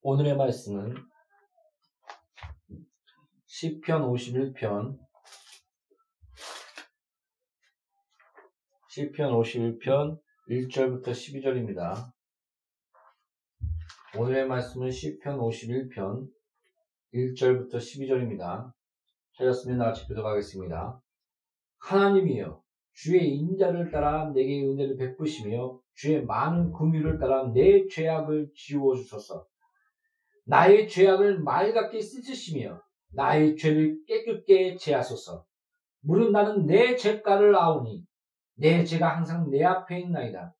오늘의 말씀은 시편 51편 시편 51편 1절부터 12절입니다. 오늘의 말씀은 시편 51편 1절부터 12절입니다. 찾았으면 같이 교독하겠습니다. 하나님이여 주의 인자를 따라 내게 은혜를 베푸시며 주의 많은 긍휼을 따라 내 죄악을 지워 주소서. 나의 죄악을 맑게 씻으시며 나의 죄를 깨끗게 제하소서. 무릇 나는 내 죄가를 아오니 내 죄가 항상 내 앞에 있나이다.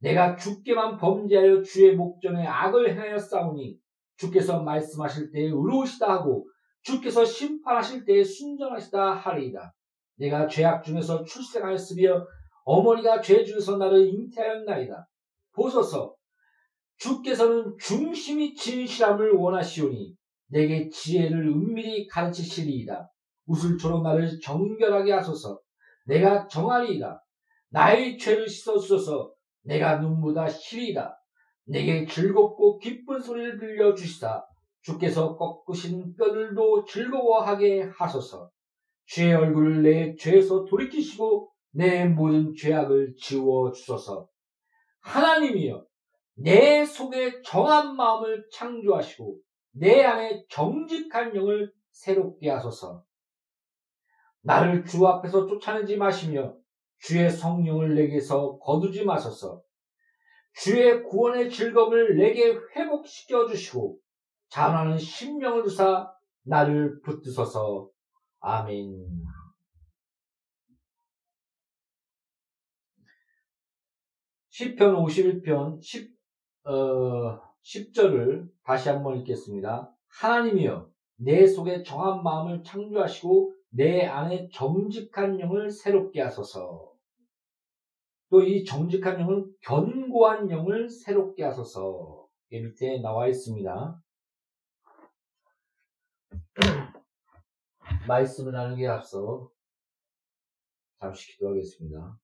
내가 주께만 범죄하여 주의 목전에 악을 행하여 싸우니 주께서 말씀하실 때에 의로우시다 하고 주께서 심판하실 때에 순전하시다 하리이다. 내가 죄악 중에서 출생하였으며 어머니가 죄 중에서 나를 잉태하였나이다. 보소서 주께서는 중심이 진실함을 원하시오니 내게 지혜를 은밀히 가르치시리이다. 우슬초로 나를 정결하게 하소서. 내가 정하리이다. 나의 죄를 씻어주소서. 내가 눈보다 희리이다. 내게 즐겁고 기쁜 소리를 들려 주시다. 주께서 꺾으신 뼈들도 즐거워하게 하소서. 죄의 얼굴을 내 죄에서 돌이키시고 내 모든 죄악을 지워 주소서. 하나님이여 내 속에 정한 마음을 창조하시고 내 안에 정직한 영을 새롭게 하소서. 나를 주 앞에서 쫓아내지 마시며 주의 성령을 내게서 거두지 마소서. 주의 구원의 즐거움을 내게 회복시켜 주시고 자원하는 심령을 주사 나를 붙드소서. 아멘. 시편 51편 10, 어, 10절을 다시 한번 읽겠습니다. 하나님이여 내 속에 정한 마음을 창조하시고 내 안에 정직한 영을 새롭게 하소서. 또 이 정직한 영은 견고한 영을 새롭게 하소서. 이 밑에 나와 있습니다. 말씀을 나누기에 앞서 잠시 기도하겠습니다.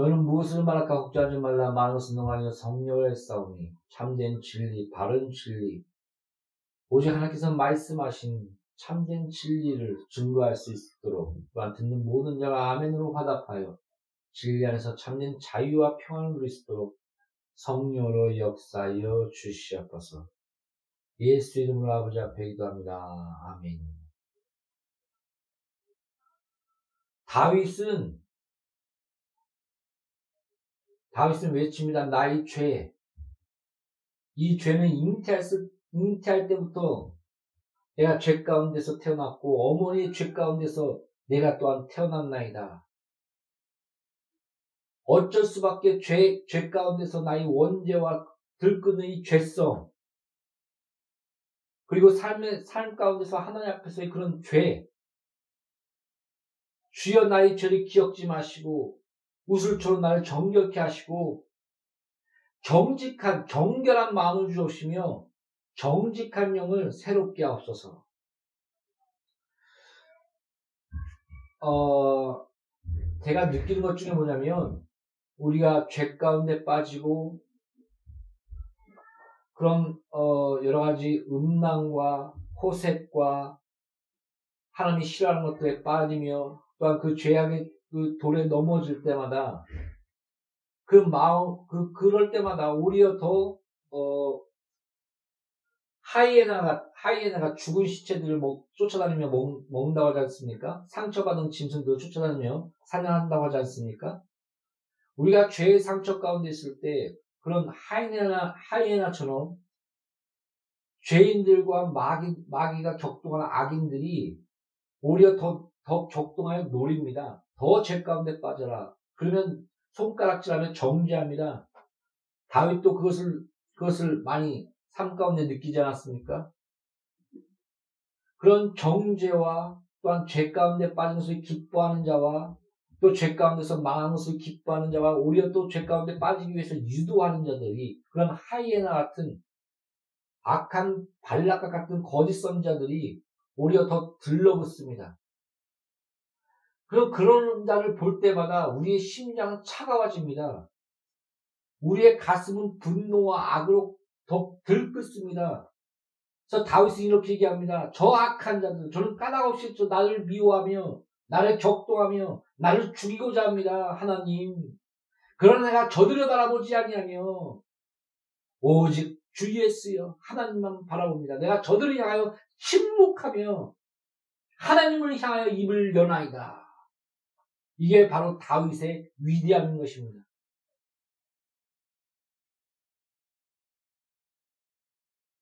너는 무엇을 말할까 걱정하지 말라. 많은 능하여 성령을 싸우니 참된 진리 바른 진리. 오직 하나님께서 말씀하신 참된 진리를 증거할 수 있도록 또한 듣는 모든 자가 아멘으로 화답하여 진리 안에서 참된 자유와 평안을 누릴 수 있도록 성령으로 역사하여 주시옵소서. 예수 이름으로 아버지 앞에 기도합니다. 아멘. 다윗은 다윗은 외칩니다. 나의 죄. 이 죄는 잉태할, 잉태할 때부터 내가 죄 가운데서 태어났고 어머니의 죄 가운데서 내가 또한 태어났나이다. 어쩔 수밖에 죄, 죄 가운데서 나의 원죄와 들끓는 이 죄성 그리고 삶의 삶 가운데서 하나님 앞에서의 그런 죄 주여 나의 죄를 기억지 마시고 우슬초로 나를 정결케 하시고 정직한 정결한 마음을 주옵시며 정직한 영을 새롭게 하옵소서. 어, 제가 느끼는 것 중에 뭐냐면 우리가 죄 가운데 빠지고 그런 어, 여러 가지 음란과 호색과 하나님이 싫어하는 것들에 빠지며 또한 그 죄악의 그 돌에 넘어질 때마다 그 마음 그 그럴 때마다 오히려 더 어, 하이에나가 하이에나가 죽은 시체들을 먹, 쫓아다니며 먹, 먹는다고 하지 않습니까? 상처받은 짐승들을 쫓아다니며 사냥한다고 하지 않습니까? 우리가 죄의 상처 가운데 있을 때 그런 하이에나 하이에나처럼 죄인들과 마귀 마귀가 격동하는 악인들이 오히려 더, 더 격동하여 노립니다. 더 죄 가운데 빠져라. 그러면 손가락질하면 정죄합니다. 다윗도 그것을 그것을 많이 삶 가운데 느끼지 않았습니까? 그런 정죄와 또한 죄 가운데 빠진 것을 기뻐하는 자와 또 죄 가운데서 망한 것을 기뻐하는 자와 오히려 또 죄 가운데 빠지기 위해서 유도하는 자들이 그런 하이에나 같은 악한 발락과 같은 거짓 선자들이 오히려 더 들러붙습니다. 그럼 그런 자를 볼 때마다 우리의 심장은 차가워집니다. 우리의 가슴은 분노와 악으로 더 들끓습니다. 그래서 다윗은 이렇게 얘기합니다. 저 악한 자들, 저는 까닭없이 저 나를 미워하며 나를 격동하며 나를 죽이고자 합니다. 하나님. 그러나 내가 저들을 바라보지 아니하며 오직 주 예수여 하나님만 바라봅니다. 내가 저들을 향하여 침묵하며 하나님을 향하여 입을 여나이다. 이게 바로 다윗의 위대함인 것입니다.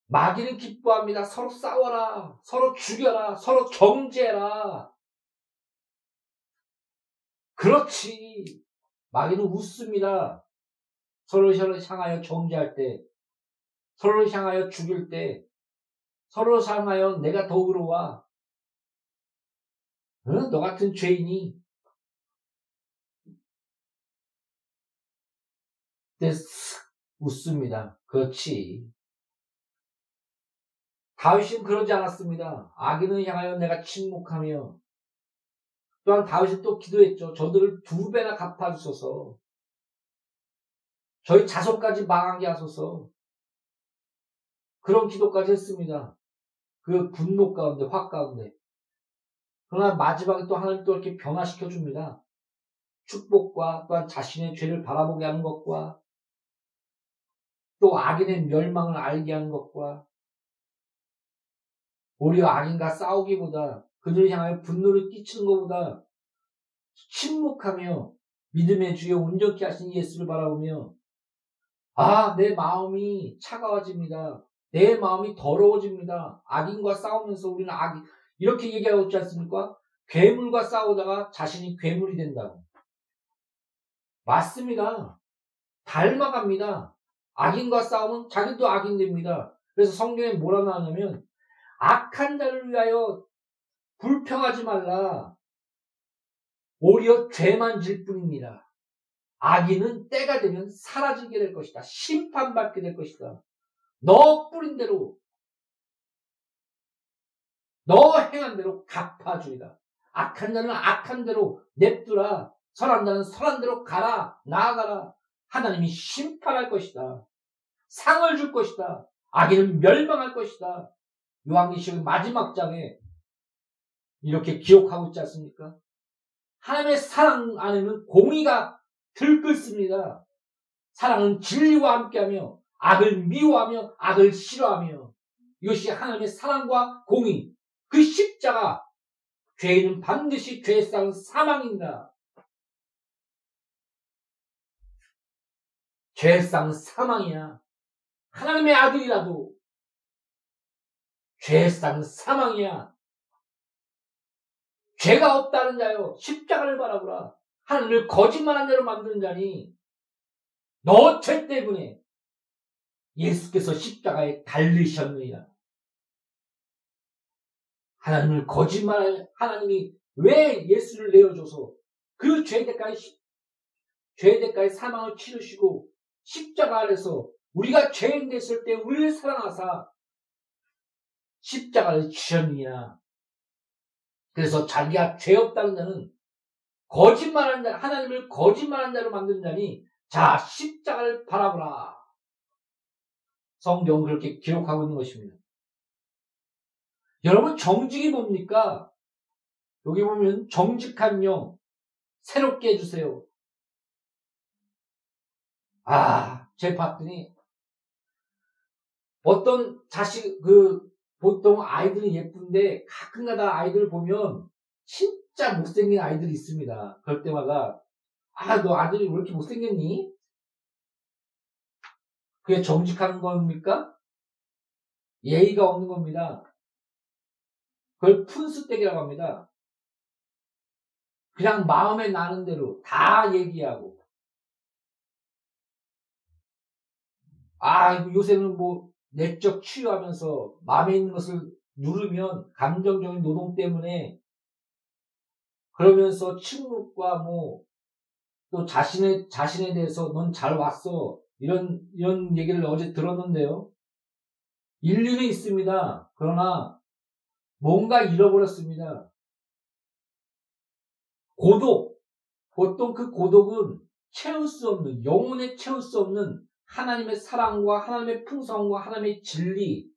마귀는 기뻐합니다. 서로 싸워라. 서로 죽여라. 서로 정죄라. 그렇지. 마귀는 웃습니다. 서로 서로 향하여 정죄할 때, 서로 향하여 죽일 때, 서로 향하여 내가 더 의로워. 응? 너 같은 죄인이. 네, 웃습니다. 그렇지. 다윗은 그러지 않았습니다. 악인을 향하여 내가 침묵하며 또한 다윗이 또 기도했죠. 저들을 두 배나 갚아주소서. 저희 자손까지 망하게 하소서. 그런 기도까지 했습니다. 그 분노 가운데, 화 가운데. 그러나 마지막에 또 하나님 또 이렇게 변화시켜 줍니다. 축복과 또한 자신의 죄를 바라보게 하는 것과 또 악인의 멸망을 알게 하는 것과 오히려 악인과 싸우기보다 그들을 향하여 분노를 끼치는 것보다 침묵하며 믿음의 주여 온전케 하신 예수를 바라보며 아, 내 마음이 차가워집니다. 내 마음이 더러워집니다. 악인과 싸우면서 우리는 악이 이렇게 얘기하고 있지 않습니까? 괴물과 싸우다가 자신이 괴물이 된다고. 맞습니다. 닮아갑니다. 악인과 싸우면 자기도 악인 됩니다. 그래서 성경에 뭐라 나오냐면 악한 자를 위하여 불평하지 말라. 오히려 죄만 질 뿐입니다. 악인은 때가 되면 사라지게 될 것이다. 심판받게 될 것이다. 너 뿌린 대로, 너 행한 대로 갚아주리다. 악한 자는 악한 대로 냅두라. 선한 자는 선한 대로 가라. 나아가라. 하나님이 심판할 것이다. 상을 줄 것이다. 악인은 멸망할 것이다. 요한계시록 마지막 장에 이렇게 기록하고 있지 않습니까? 하나님의 사랑 안에는 공의가 들끓습니다. 사랑은 진리와 함께하며 악을 미워하며 악을 싫어하며 이것이 하나님의 사랑과 공의 그 십자가 죄인은 반드시 죄상 사망입니다. 죄상 사망이야. 하나님의 아들이라도 죄상 사망이야. 죄가 없다는 자요. 십자가를 바라보라. 하나님을 거짓말한 대로 만드는 자니 너 죄 때문에 예수께서 십자가에 달리셨느니라. 하나님을 거짓말 하나님이 왜 예수를 내어줘서 그 죄대까지 죄대까지 사망을 치르시고 십자가 아래서 우리가 죄인 됐을 때 우리를 사랑하사 십자가를 지셨느냐. 그래서 자기가 죄 없다는 자는 거짓말한 자, 하나님을 거짓말한 자로 만드는 자니 자 십자가를 바라보라. 성경은 그렇게 기록하고 있는 것입니다. 여러분 정직이 뭡니까? 여기 보면 정직한 영 새롭게 해주세요. 아, 제 봤더니 어떤 자식 그 보통 아이들은 예쁜데 가끔가다 아이들을 보면 진짜 못생긴 아이들이 있습니다. 그럴 때마다 아 너 아들이 왜 이렇게 못생겼니? 그게 정직한 겁니까? 예의가 없는 겁니다. 그걸 푼수떼기라고 합니다. 그냥 마음에 나는 대로 다 얘기하고 아 요새는 뭐 내적 치유하면서 마음에 있는 것을 누르면 감정적인 노동 때문에 그러면서 침묵과 뭐 또 자신의 자신에 대해서 넌 잘 왔어 이런 이런 얘기를 어제 들었는데요. 인류는 있습니다. 그러나 뭔가 잃어버렸습니다. 고독 보통 그 고독은 채울 수 없는 영혼에 채울 수 없는 하나님의 사랑과 하나님의 풍성과 하나님의 진리.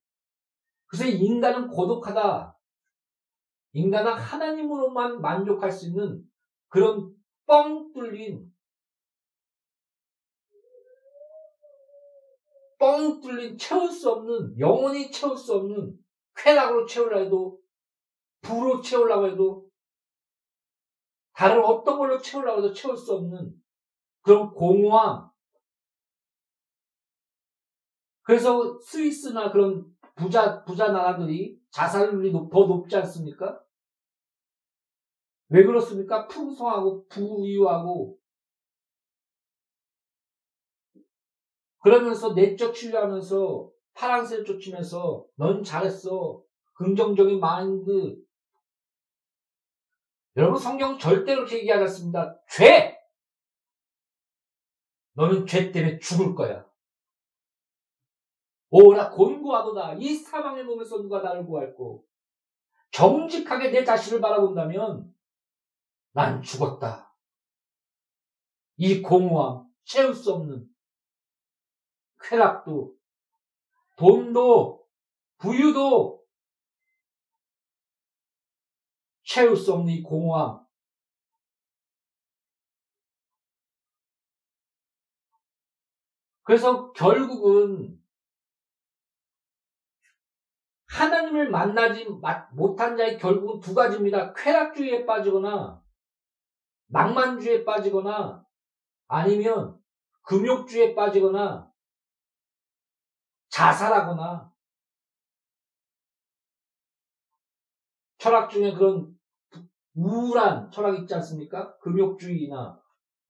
그래서 인간은 고독하다. 인간은 하나님으로만 만족할 수 있는 그런 뻥 뚫린 뻥 뚫린 채울 수 없는 영원히 채울 수 없는 쾌락으로 채우려 해도 부로 채우려고 해도 다른 어떤 걸로 채우려고 해도 채울 수 없는 그런 공허함 그래서 스위스나 그런 부자 부자 나라들이 자살률이 더 높지 않습니까? 왜 그렇습니까? 풍성하고 부유하고 그러면서 내적 치유하면서 파랑새를 쫓으면서 넌 잘했어. 긍정적인 마인드. 여러분 성경 절대 그렇게 얘기하지 않습니다. 죄! 너는 죄 때문에 죽을 거야. 오라 곤고하도다. 이 사망의 몸에서 누가 나를 구할고 정직하게 내 자신을 바라본다면 난 죽었다. 이 공허함 채울 수 없는 쾌락도, 돈도, 부유도 채울 수 없는 이 공허함. 그래서 결국은 하나님을 만나지 못한 자의 결국은 두 가지입니다. 쾌락주의에 빠지거나 낭만주의에 빠지거나 아니면 금욕주의에 빠지거나 자살하거나 철학 중에 그런 우울한 철학 있지 않습니까? 금욕주의나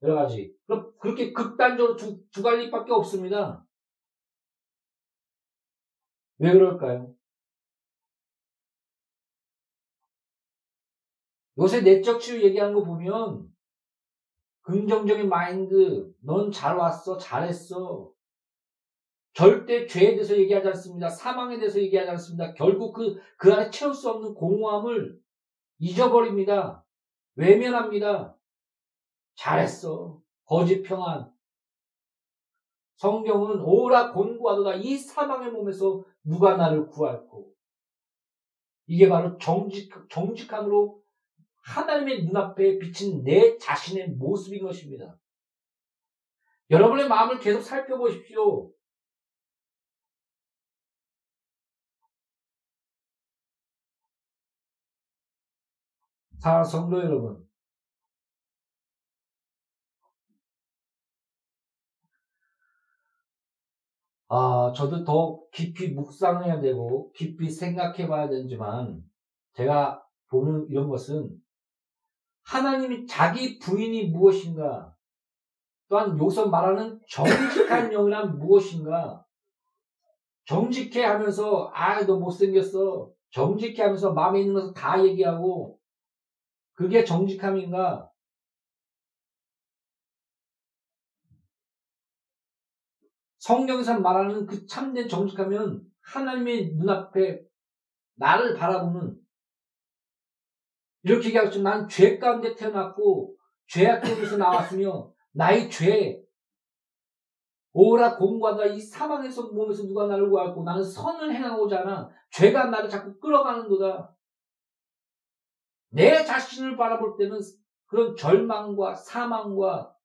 여러 가지. 그렇게 극단적으로 두, 두 가지밖에 없습니다. 왜 그럴까요? 요새 내적 치유 얘기하는 거 보면 긍정적인 마인드, 넌 잘 왔어, 잘했어. 절대 죄에 대해서 얘기하지 않습니다. 사망에 대해서 얘기하지 않습니다. 결국 그, 그 안에 채울 수 없는 공허함을 잊어버립니다. 외면합니다. 잘했어. 거짓 평안. 성경은 오라 곤고하도다. 이 사망의 몸에서 누가 나를 구할고. 이게 바로 정직, 정직함으로 하나님의 눈앞에 비친 내 자신의 모습인 것입니다. 여러분의 마음을 계속 살펴보십시오. 사랑 성도 여러분. 아, 저도 더 깊이 묵상해야 되고, 깊이 생각해 봐야 되지만, 제가 보는 이런 것은, 하나님이 자기 부인이 무엇인가, 또한 여기서 말하는 정직한 영이란 무엇인가, 정직해 하면서, 아, 너 못생겼어. 정직해 하면서 마음에 있는 것을 다 얘기하고, 그게 정직함인가? 성경에서 말하는 그 참된 정직함은 하나님의 눈앞에 나를 바라보는 이렇게 얘기하죠. 난죄 가운데 태어났고 죄악에서 나왔으며 나의 죄 오라 공과가 이 사망에서 몸에서 누가 나를 구하고 나는 선을 행하고자 하나 죄가 나를 자꾸 끌어가는도다. 내 자신을 바라볼 때는 그런 절망과 사망과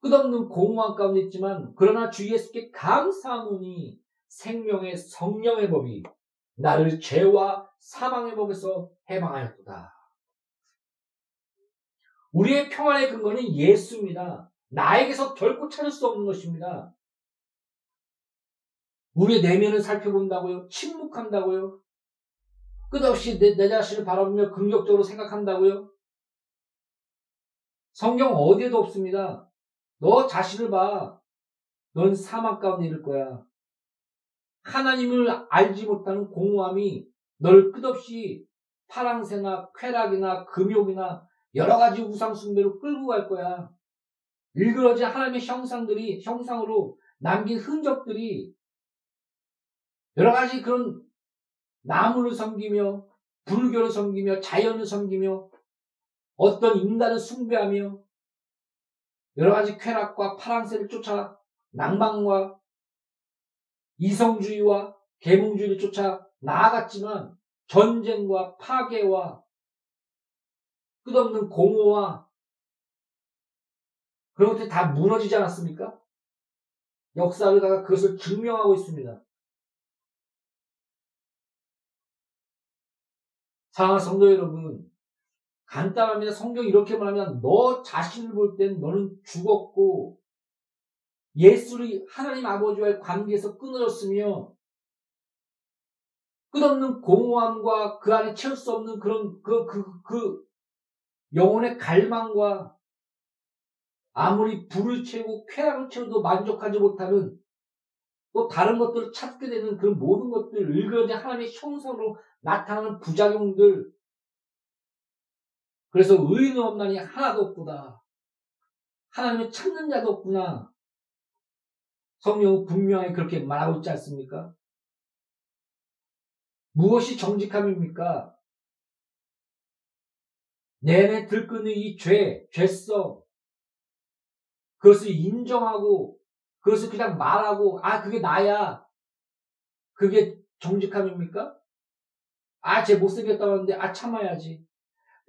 끝없는 공허한 가운데 있지만 그러나 주 예수께 감사하노니 생명의 성령의 법이 나를 죄와 사망의 법에서 해방하였도다. 우리의 평안의 근거는 예수입니다. 나에게서 결코 찾을 수 없는 것입니다. 우리의 내면을 살펴본다고요? 침묵한다고요? 끝없이 내, 내 자신을 바라보며 긍정적으로 생각한다고요? 성경 어디에도 없습니다. 너 자신을 봐. 넌 사막 가운데 있을 거야. 하나님을 알지 못하는 공허함이 널 끝없이 파랑새나 쾌락이나 금욕이나 여러 가지 우상숭배로 끌고 갈 거야. 일그러진 하나님의 형상들이, 형상으로 남긴 흔적들이 여러 가지 그런 나무를 섬기며 불교를 섬기며 자연을 섬기며 어떤 인간을 숭배하며 여러 가지 쾌락과 파랑새를 쫓아 낭만과 이성주의와 계몽주의를 쫓아 나아갔지만 전쟁과 파괴와 끝없는 공허와 그런 것들이 다 무너지지 않았습니까? 역사가 그것을 증명하고 있습니다. 사랑하는 성도 여러분, 간단합니다. 성경 이렇게 말하면 너 자신을 볼 땐 너는 죽었고 예수를 하나님 아버지와의 관계에서 끊어졌으며 끝없는 공허함과 그 안에 채울 수 없는 그런 그, 그, 그 영혼의 갈망과 아무리 불을 채우고 쾌락을 채워도 만족하지 못하는 또 다른 것들을 찾게 되는 그런 모든 것들, 을그러진 하나님의 형상으로 나타나는 부작용들, 그래서 의인은 없나니 하나도 없구나. 하나님을 찾는 자도 없구나. 성령은 분명히 그렇게 말하고 있지 않습니까? 무엇이 정직함입니까? 내내 들끓는 이 죄, 죄성, 그것을 인정하고, 그것을 그냥 말하고, 아, 그게 나야. 그게 정직함입니까? 아, 쟤 못생겼다고 하는데, 아, 참아야지.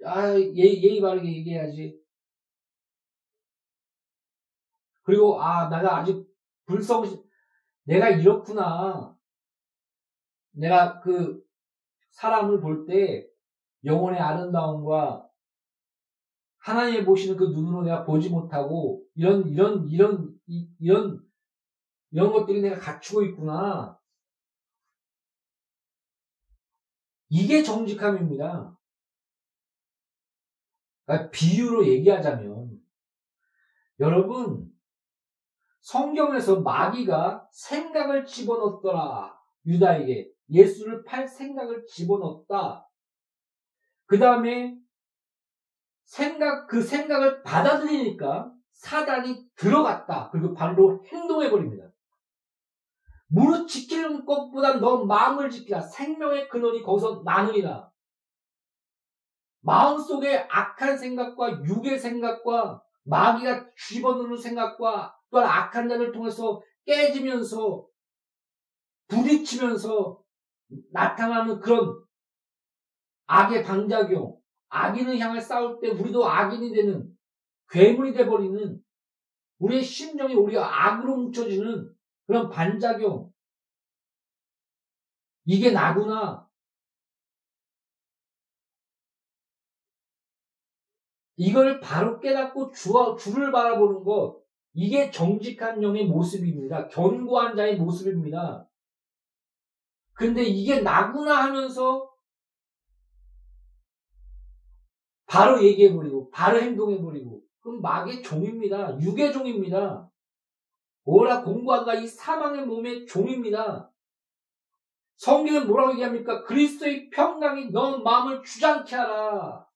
아, 예, 예의 바르게 얘기해야지. 그리고, 아, 내가 아직 불성, 내가 이렇구나. 내가 그 사람을 볼 때 영혼의 아름다움과 하나님이 보시는 그 눈으로 내가 보지 못하고 이런 이런 이런 이, 이런 이런 것들이 내가 갖추고 있구나. 이게 정직함입니다. 그러니까 비유로 얘기하자면 여러분 성경에서 마귀가 생각을 집어넣더라 유다에게 예수를 팔 생각을 집어넣었다. 그 다음에 생각 그 생각을 받아들이니까 사단이 들어갔다. 그리고 바로 행동해 버립니다. 무릇 지키는 것보다 너 마음을 지키라. 생명의 근원이 거기서 나누니라. 마음속에 악한 생각과 육의 생각과 마귀가 집어넣는 생각과 또한 악한 자를 통해서 깨지면서 부딪히면서 나타나는 그런 악의 방작용, 악인을 향해 싸울 때 우리도 악인이 되는 괴물이 돼버리는 우리의 심정이 우리가 악으로 뭉쳐지는 그런 반작용. 이게 나구나. 이걸 바로 깨닫고 주, 주를 바라보는 것, 이게 정직한 영의 모습입니다. 견고한 자의 모습입니다. 근데 이게 나구나 하면서 바로 얘기해버리고, 바로 행동해버리고, 그럼 마귀의 종입니다. 육의 종입니다. 오라 공부한가 이 사망의 몸의 종입니다. 성경은 뭐라고 얘기합니까? 그리스도의 평강이 너 마음을 주장케 하라.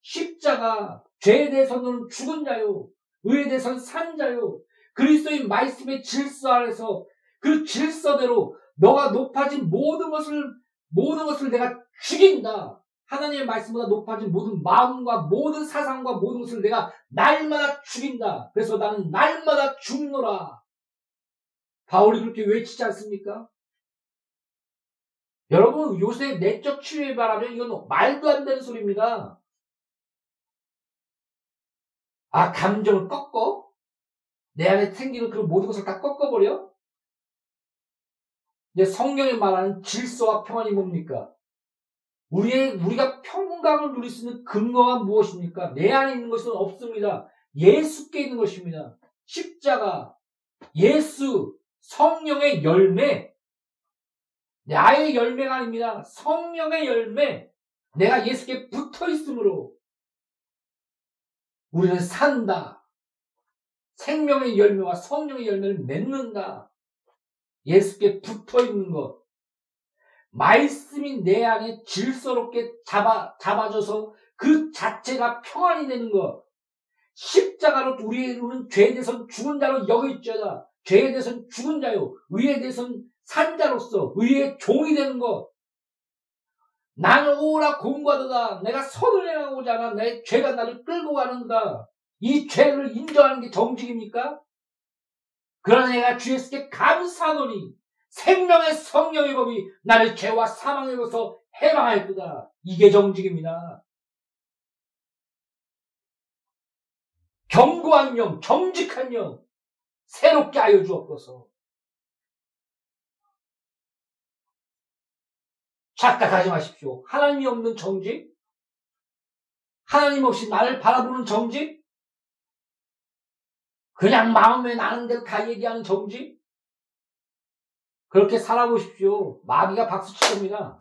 십자가, 죄에 대해서 는 죽은 자요. 의에 대해서는 산 자요. 그리스도의 말씀의 질서 안에서 그 질서대로 너가 높아진 모든 것을 모든 것을 내가 죽인다. 하나님의 말씀보다 높아진 모든 마음과 모든 사상과 모든 것을 내가 날마다 죽인다. 그래서 나는 날마다 죽노라. 바울이 그렇게 외치지 않습니까? 여러분 요새 내적 치유에 바라면 이건 말도 안 되는 소리입니다. 아 감정을 꺾어? 내 안에 생기는 그 모든 것을 다 꺾어버려? 이제 성경이 말하는 질서와 평안이 뭡니까? 우리의, 우리가 평강을 누릴 수 있는 근거가 무엇입니까? 내 안에 있는 것은 없습니다. 예수께 있는 것입니다. 십자가, 예수, 성령의 열매, 나의 열매가 아닙니다. 성령의 열매, 내가 예수께 붙어 있으므로 우리는 산다. 생명의 열매와 성령의 열매를 맺는다. 예수께 붙어 있는 것. 말씀이 내 안에 질서롭게 잡아, 잡아줘서 그 자체가 평안이 되는 것. 십자가로 우리는 죄에 대해서는 죽은 자로 여겨있잖아. 죄에 대해서는 죽은 자요. 의에 대해서는 산 자로서 의의 종이 되는 것. 나는 오라 공부하도다. 내가 선을 행하고자 하나 내 죄가 나를 끌고 가는다. 이 죄를 인정하는 게 정직입니까? 그러나 내가 주 예수께 감사하노니 생명의 성령의 법이 나를 죄와 사망에 벗어 해방하였도다. 이게 정직입니다. 경고한 영, 정직한 영, 새롭게 하여 주옵소서. 착각하지 마십시오. 하나님이 없는 정직? 하나님 없이 나를 바라보는 정직? 그냥 마음에 나는 대로 다 얘기하는 정직? 그렇게 살아보십시오. 마귀가 박수 칠 겁니다.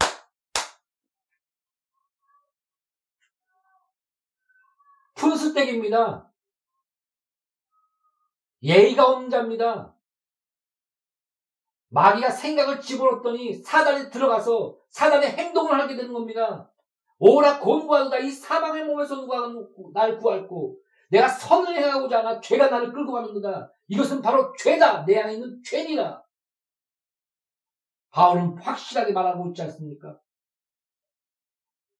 푼스택입니다. 예의가 없는 자입니다. 마귀가 생각을 집어넣더니 사단에 들어가서 사단의 행동을 하게 되는 겁니다. 오라 곤고하도다 이 사망의 몸에서 누가 날 구할고 내가 선을 행하고자 하나 죄가 나를 끌고 가는 거다. 이것은 바로 죄다. 내 안에 있는 죄니라. 바울은 확실하게 말하고 있지 않습니까?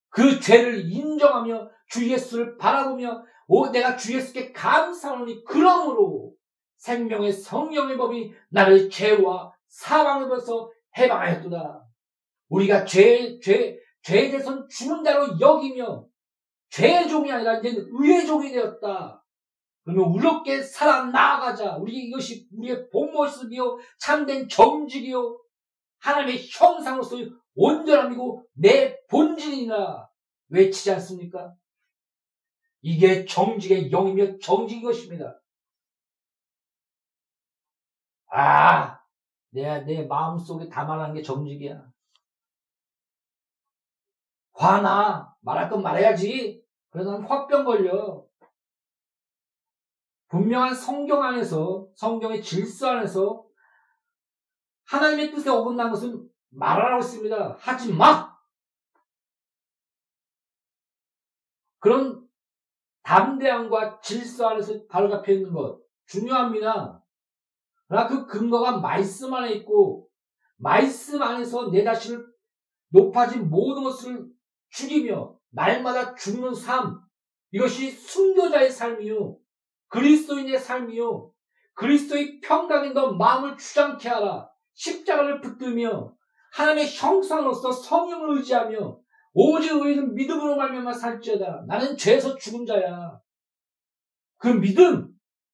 그 죄를 인정하며 주 예수를 바라보며 오 내가 주 예수께 감사하노니 그러므로 생명의 성령의 법이 나를 죄와 사망으로서 해방하였도다. 우리가 죄, 죄, 죄에 대해서는 죽은 자로 여기며 죄의 종이 아니라 이제는 의의 종이 되었다. 그러면 우롭게 살아나가자. 우리 이것이 우리의 본 모습이요. 참된 정직이요. 하나님의 형상으로서 온전함이고 내 본질이나 외치지 않습니까? 이게 정직의 영이며 정직인 것입니다. 아, 내가 내 마음속에 담아놓은 게 정직이야. 화나. 말할 건 말해야지. 그러다 화병 걸려. 분명한 성경 안에서, 성경의 질서 안에서 하나님의 뜻에 어긋난 것은 말하라고 했습니다. 하지 마! 그런 담대함과 질서 안에서 바로 잡혀 있는 것 중요합니다. 그러나 그 근거가 말씀 안에 있고 말씀 안에서 내 자신을 높아진 모든 것을 죽이며 날마다 죽는 삶 이것이 순교자의 삶이요 그리스도인의 삶이요 그리스도의 평강인 너 마음을 주장케 하라 십자가를 붙들며 하나님의 형상으로서 성령을 의지하며 오직 의는 믿음으로 말미암아 살지어다. 나는 죄에서 죽은 자야. 그 믿음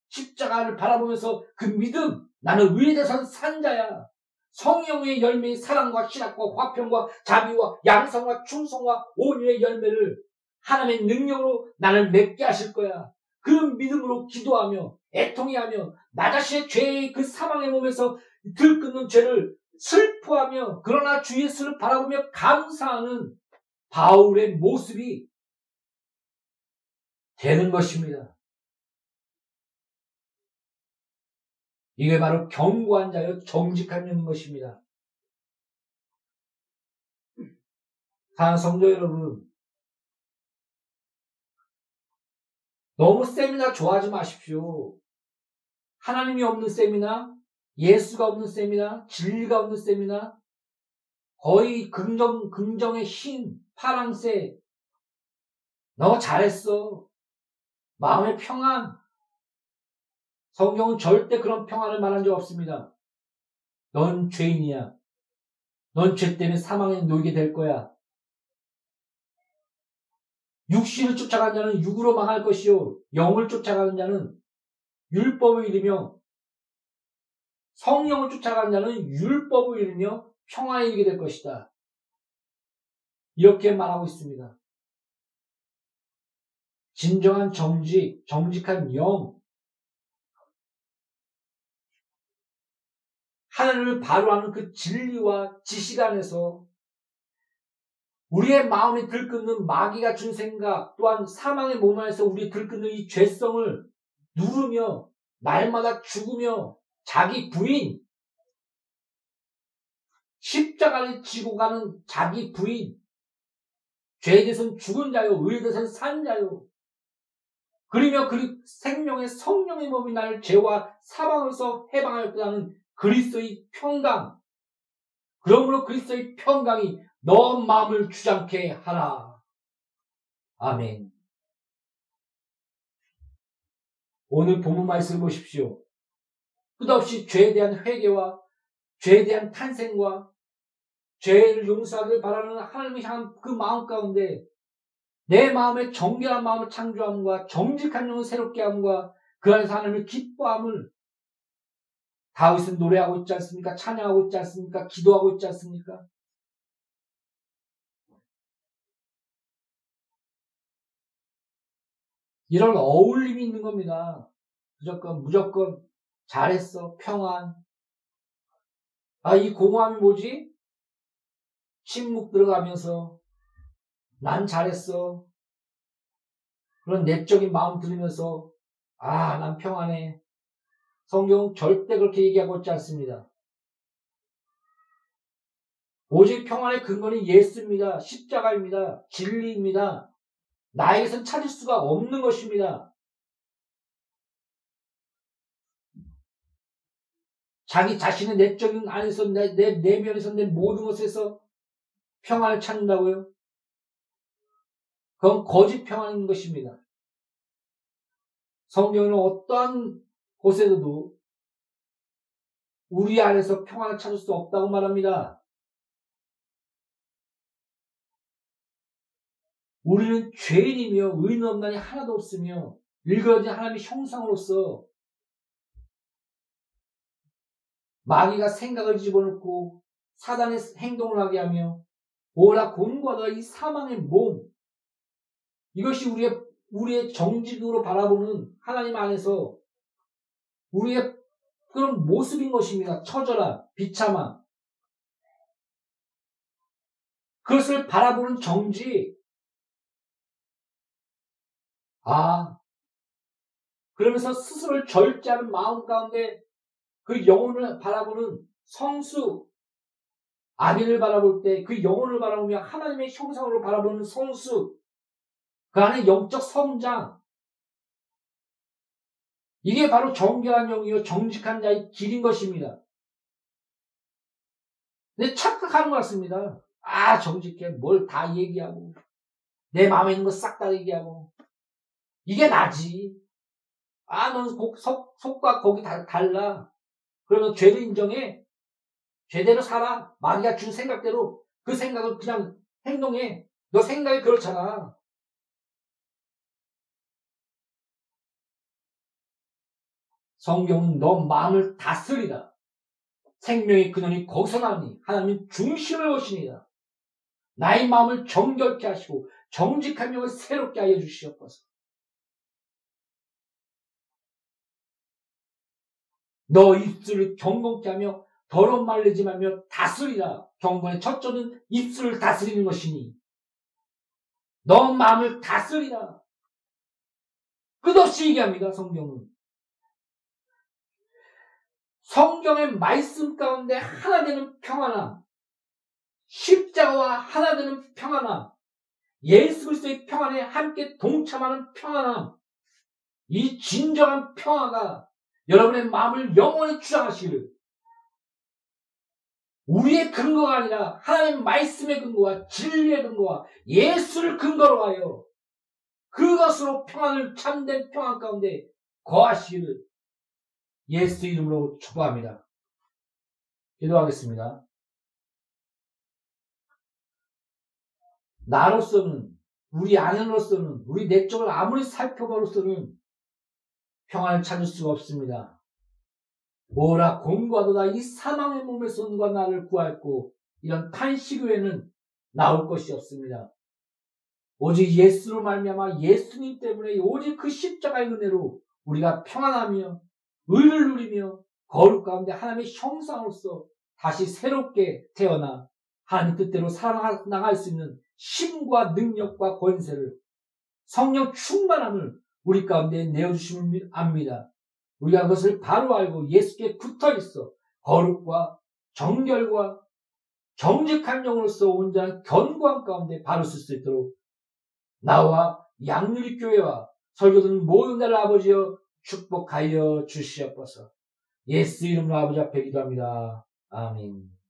십자가를 바라보면서 그 믿음 나는 의에 대해서는 산 자야 성령의 열매인 사랑과 신학과 화평과 자비와 양성과 충성과 온유의 열매를 하나님의 능력으로 나를 맺게 하실 거야. 그 믿음으로 기도하며 애통해하며 나 자신의 죄의 그 사망의 몸에서 들끓는 죄를 슬퍼하며 그러나 주 예수를 바라보며 감사하는 바울의 모습이 되는 것입니다. 이게 바로 경고한 자여 정직한 것입니다. 사 성도 여러분, 너무 세미나 좋아하지 마십시오. 하나님이 없는 세미나, 예수가 없는 세미나, 진리가 없는 세미나, 거의 긍정, 긍정의 흰, 파랑새. 너 잘했어. 마음의 평안, 성경은 절대 그런 평안을 말한 적 없습니다. 넌 죄인이야. 넌 죄 때문에 사망에 놓이게 될 거야. 육신을 쫓아가는 자는 육으로 망할 것이요. 영을 쫓아가는 자는 율법을 잃으며 성령을 쫓아가는 자는 율법을 잃으며 평화에 이르게 될 것이다. 이렇게 말하고 있습니다. 진정한 정직, 정직한 영, 하나님을 바로하는 그 진리와 지식 안에서 우리의 마음에 들끓는 마귀가 준 생각 또한 사망의 몸 안에서 우리 들끓는 이 죄성을 누르며 날마다 죽으며 자기 부인 십자가를 지고 가는 자기 부인 죄에 대해서는 죽은 자요 의에 대해서는 산 자요. 그리며 그 생명의 성령의 몸이 나를 죄와 사망에서 해방하였다는 그리스도의 평강. 그러므로 그리스도의 평강이 너 마음을 주장케 하라. 아멘. 오늘 본문 말씀을 보십시오. 끝없이 죄에 대한 회개와 죄에 대한 탄생과 죄를 용서하길 바라는 하나님을 향한 그 마음 가운데 내 마음에 정결한 마음을 창조함과 정직한 영을 새롭게 함과 그 안에서 하나님을 기뻐함을 다윗은 노래하고 있지 않습니까? 찬양하고 있지 않습니까? 기도하고 있지 않습니까? 이런 어울림이 있는 겁니다. 무조건, 무조건 잘했어, 평안. 아, 이 공허함이 뭐지? 침묵 들어가면서 난 잘했어. 그런 내적인 마음 들으면서 아, 난 평안해. 성경은 절대 그렇게 얘기하고 있지 않습니다. 오직 평안의 근거는 예수입니다. 십자가입니다. 진리입니다. 나에게선 찾을 수가 없는 것입니다. 자기 자신의 내적인 안에서 내, 내 내면에서 내 모든 것에서 평안을 찾는다고요? 그건 거짓 평안인 것입니다. 성경은 어떠한 곳에서도 우리 안에서 평안을 찾을 수 없다고 말합니다. 우리는 죄인이며 의인 없나니 하나도 없으며 일그러진 하나님의 형상으로서 마귀가 생각을 집어넣고 사단의 행동을 하게 하며 오라 곤과다 이 사망의 몸 이것이 우리의 우리의 정직으로 바라보는 하나님 안에서 우리의 그런 모습인 것입니다. 처절한 비참함. 그것을 바라보는 정직. 아, 그러면서 스스로를 절제하는 마음 가운데 그 영혼을 바라보는 성수, 아비를 바라볼 때 그 영혼을 바라보며 하나님의 형상으로 바라보는 성수, 그 안에 영적 성장. 이게 바로 정결한 영이요 정직한 자의 길인 것입니다. 근데 착각하는 것 같습니다. 아 정직해 뭘 다 얘기하고 내 마음에 있는 거 싹 다 얘기하고 이게 나지. 아, 넌 속, 속, 속과 거기 다, 달라. 그러면 죄를 인정해. 죄대로 살아. 마귀가 준 생각대로 그 생각을 그냥 행동해. 너 생각이 그렇잖아. 성경은 너 마음을 다스리라. 생명의 근원이 거기서 나니 하나님 중심을 오시니다 나의 마음을 정결케 하시고 정직한 영을 새롭게 하여 주시옵소서. 너 입술을 경건케 하며 더러운 말 내지 말며 다스리라. 경건의 첫째는 입술을 다스리는 것이니 너 마음을 다스리라. 끝없이 얘기합니다. 성경은. 성경의 말씀 가운데 하나 되는 평안함, 십자가와 하나 되는 평안함, 예수 그리스도의 평안에 함께 동참하는 평안함, 이 진정한 평화가 여러분의 마음을 영원히 주장하시기를. 우리의 근거가 아니라 하나님의 말씀의 근거와 진리의 근거와 예수를 근거로 하여 그것으로 평안을 참된 평안 가운데 거하시기를 예수 이름으로 축복합니다. 기도하겠습니다. 나로서는 우리 아내로서는 우리 내적을 아무리 살펴봐로서는 평안을 찾을 수가 없습니다. 뭐라 공과도다 이 사망의 몸에서 누가 나를 구할고 이런 탄식 외에는 나올 것이 없습니다. 오직 예수로 말미암아 예수님 때문에 오직 그 십자가의 은혜로 우리가 평안하며 의를 누리며 거룩 가운데 하나님의 형상으로서 다시 새롭게 태어나 하나님 뜻대로 살아나갈 수 있는 힘과 능력과 권세를 성령 충만함을 우리 가운데 내어주심을 압니다. 우리가 그것을 바로 알고 예수께 붙어 있어 거룩과 정결과 정직한 영으로서 온전한 견고한 가운데 바로 쓸 수 있도록 나와 양누리교회와 설교든 모든 날 아버지여 축복하여 주시옵소서. 예수 이름으로 아버지 앞에 기도합니다. 아멘.